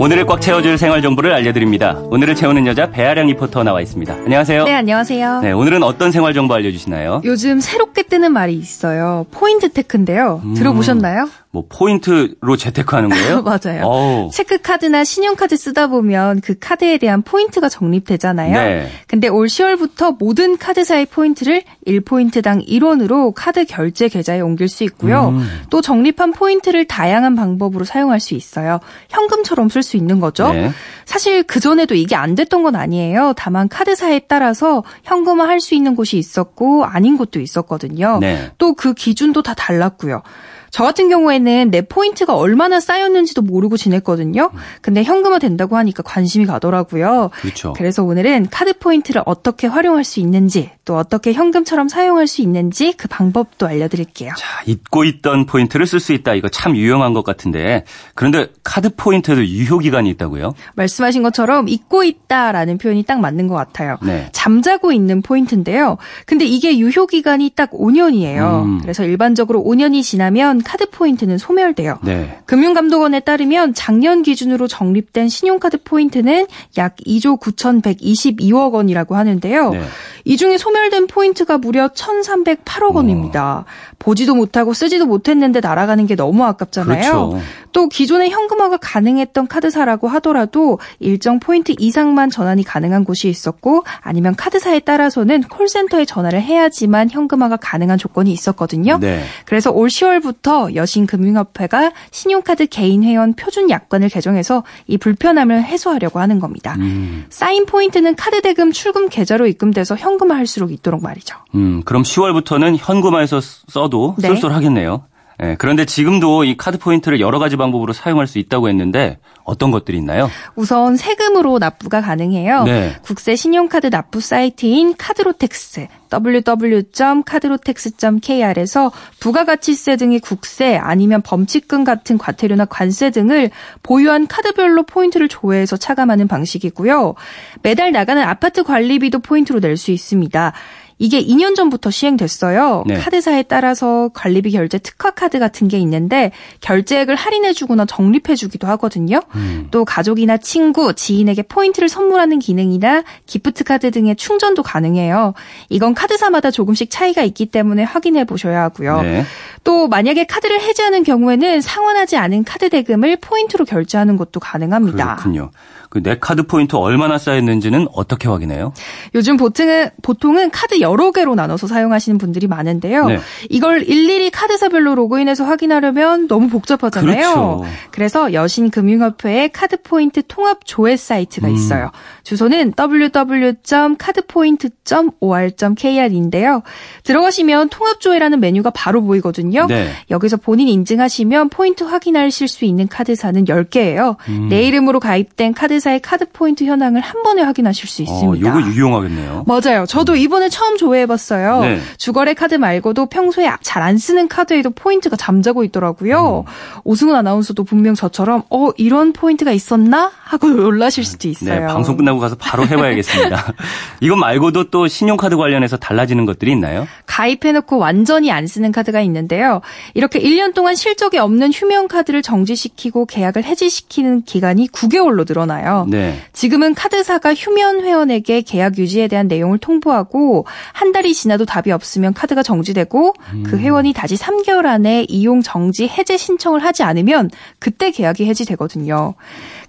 오늘을 꽉 채워줄 생활 정보를 알려드립니다. 오늘을 채우는 여자 배아량 리포터 나와 있습니다. 안녕하세요. 네, 안녕하세요. 네, 오늘은 어떤 생활 정보 알려주시나요? 요즘 새롭게 뜨는 말이 있어요. 포인트 테크인데요. 음. 들어보셨나요? 뭐 포인트로 재테크하는 거예요? 맞아요. 어우. 체크카드나 신용카드 쓰다 보면 그 카드에 대한 포인트가 적립되잖아요. 네. 근데 올 10월부터 모든 카드사의 포인트를 1포인트당 1원으로 카드 결제 계좌에 옮길 수 있고요. 음. 또 적립한 포인트를 다양한 방법으로 사용할 수 있어요. 현금처럼 쓸 수 있는 거죠. 네. 사실 그 전에도 이게 안 됐던 건 아니에요. 다만 카드사에 따라서 현금화 할 수 있는 곳이 있었고 아닌 곳도 있었거든요. 네. 또그 기준도 다 달랐고요. 저 같은 경우에는 내 포인트가 얼마나 쌓였는지도 모르고 지냈거든요. 근데 현금화 된다고 하니까 관심이 가더라고요. 그렇죠. 그래서 오늘은 카드 포인트를 어떻게 활용할 수 있는지, 또 어떻게 현금처럼 사용할 수 있는지 그 방법도 알려드릴게요. 자, 잊고 있던 포인트를 쓸 수 있다. 이거 참 유용한 것 같은데. 그런데 카드 포인트도 유효 기간이 있다고요? 말씀하신 것처럼 잊고 있다라는 표현이 딱 맞는 것 같아요. 네. 잠자고 있는 포인트인데요. 근데 이게 유효 기간이 딱 5년이에요. 음. 그래서 일반적으로 5년이 지나면 카드 포인트는 소멸돼요. 네. 금융감독원에 따르면 작년 기준으로 적립된 신용카드 포인트는 약 2조 9,122억 원이라고 하는데요. 네. 이 중에 소멸된 포인트가 무려 1,308억 원입니다. 보지도 못하고 쓰지도 못했는데 날아가는 게 너무 아깝잖아요. 그렇죠. 또 기존에 현금화가 가능했던 카드 사라고 하더라도 일정 포인트 이상만 전환이 가능한 곳이 있었고 아니면 카드사에 따라서는 콜센터에 전화를 해야지만 현금화가 가능한 조건이 있었거든요. 네. 그래서 올 10월부터 여신금융협회가 신용카드 개인 회원 표준 약관을 개정해서 이 불편함을 해소하려고 하는 겁니다. 음, 쌓인 포인트는 카드 대금 출금 계좌로 입금돼서 현금화할 수 있도록 말이죠. 음, 그럼 10월부터는 현금화해서 써도 네. 쏠쏠하겠네요. 예, 그런데 지금도 이 카드 포인트를 여러 가지 방법으로 사용할 수 있다고 했는데 어떤 것들이 있나요? 우선 세금으로 납부가 가능해요. 네. 국세 신용카드 납부 사이트인 카드로택스 www.cardrotax.kr에서 부가가치세 등의 국세 아니면 범칙금 같은 과태료나 관세 등을 보유한 카드별로 포인트를 조회해서 차감하는 방식이고요. 매달 나가는 아파트 관리비도 포인트로 낼 수 있습니다. 이게 2년 전부터 시행됐어요. 네. 카드사에 따라서 관리비 결제 특화 카드 같은 게 있는데 결제액을 할인해주거나 적립해주기도 하거든요. 음. 또 가족이나 친구, 지인에게 포인트를 선물하는 기능이나 기프트 카드 등의 충전도 가능해요. 이건 카드사마다 조금씩 차이가 있기 때문에 확인해 보셔야 하고요. 네. 또 만약에 카드를 해지하는 경우에는 상환하지 않은 카드 대금을 포인트로 결제하는 것도 가능합니다. 그렇군요. 그 내 카드 포인트 얼마나 쌓였는지는 어떻게 확인해요? 요즘 보통은, 보통은 카드 여러 개로 나눠서 사용하시는 분들이 많은데요. 네. 이걸 일일이 카드사별로 로그인해서 확인하려면 너무 복잡하잖아요. 그렇죠. 그래서 여신금융협회의 카드 포인트 통합 조회 사이트가 음. 있어요. 주소는 www.cardpoint.or.kr인데요. 들어가시면 통합 조회라는 메뉴가 바로 보이거든요. 네. 여기서 본인 인증하시면 포인트 확인하실 수 있는 카드사는 10개예요. 음. 내 이름으로 가입된 카드 사의 카드 포인트 현황을 한 번에 확인하실 수 어, 있습니다. 요거 유용하겠네요. 맞아요. 저도 이번에 처음 조회해봤어요. 네. 주거래 카드 말고도 평소에 잘 안 쓰는 카드에도 포인트가 잠자고 있더라고요. 음. 오승훈 아나운서도 분명 저처럼 어 이런 포인트가 있었나 하고 놀라실 수도 있어요. 네, 방송 끝나고 가서 바로 해봐야겠습니다. 이것 말고도 또 신용카드 관련해서 달라지는 것들이 있나요? 가입해놓고 완전히 안 쓰는 카드가 있는데요. 이렇게 1년 동안 실적이 없는 휴면 카드를 정지시키고 계약을 해지시키는 기간이 9개월로 늘어나요. 네. 지금은 카드사가 휴면 회원에게 계약 유지에 대한 내용을 통보하고 한 달이 지나도 답이 없으면 카드가 정지되고 그 회원이 다시 3개월 안에 이용 정지 해제 신청을 하지 않으면 그때 계약이 해지되거든요.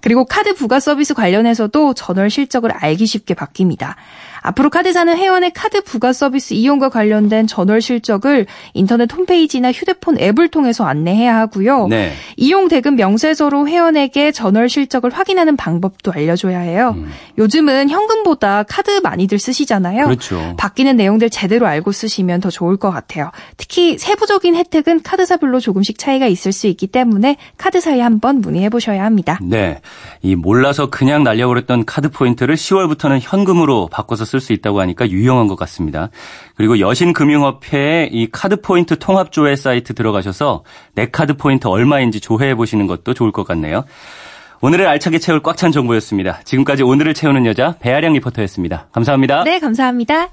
그리고 카드 부가 서비스 관련해서도 전월 실적을 알기 쉽게 바뀝니다. 앞으로 카드사는 회원의 카드 부가 서비스 이용과 관련된 전월 실적을 인터넷 홈페이지나 휴대폰 앱을 통해서 안내해야 하고요. 네. 이용 대금 명세서로 회원에게 전월 실적을 확인하는 방법도 알려줘야 해요. 요즘은 현금보다 카드 많이들 쓰시잖아요. 그렇죠. 바뀌는 내용들 제대로 알고 쓰시면 더 좋을 것 같아요. 특히 세부적인 혜택은 카드사별로 조금씩 차이가 있을 수 있기 때문에 카드사에 한번 문의해 보셔야 합니다. 네. 이 몰라서 그냥 날려버렸던 카드 포인트를 10월부터는 현금으로 바꿔서 쓸 수 있다고 하니까 유용한 것 같습니다. 그리고 여신금융협회의 이 카드 포인트 통합 조회 사이트 들어가셔서 내 카드 포인트 얼마인지 조회해 보시는 것도 좋을 것 같네요. 오늘을 알차게 채울 꽉 찬 정보였습니다. 지금까지 오늘을 채우는 여자 배아량 리포터였습니다. 감사합니다. 네, 감사합니다.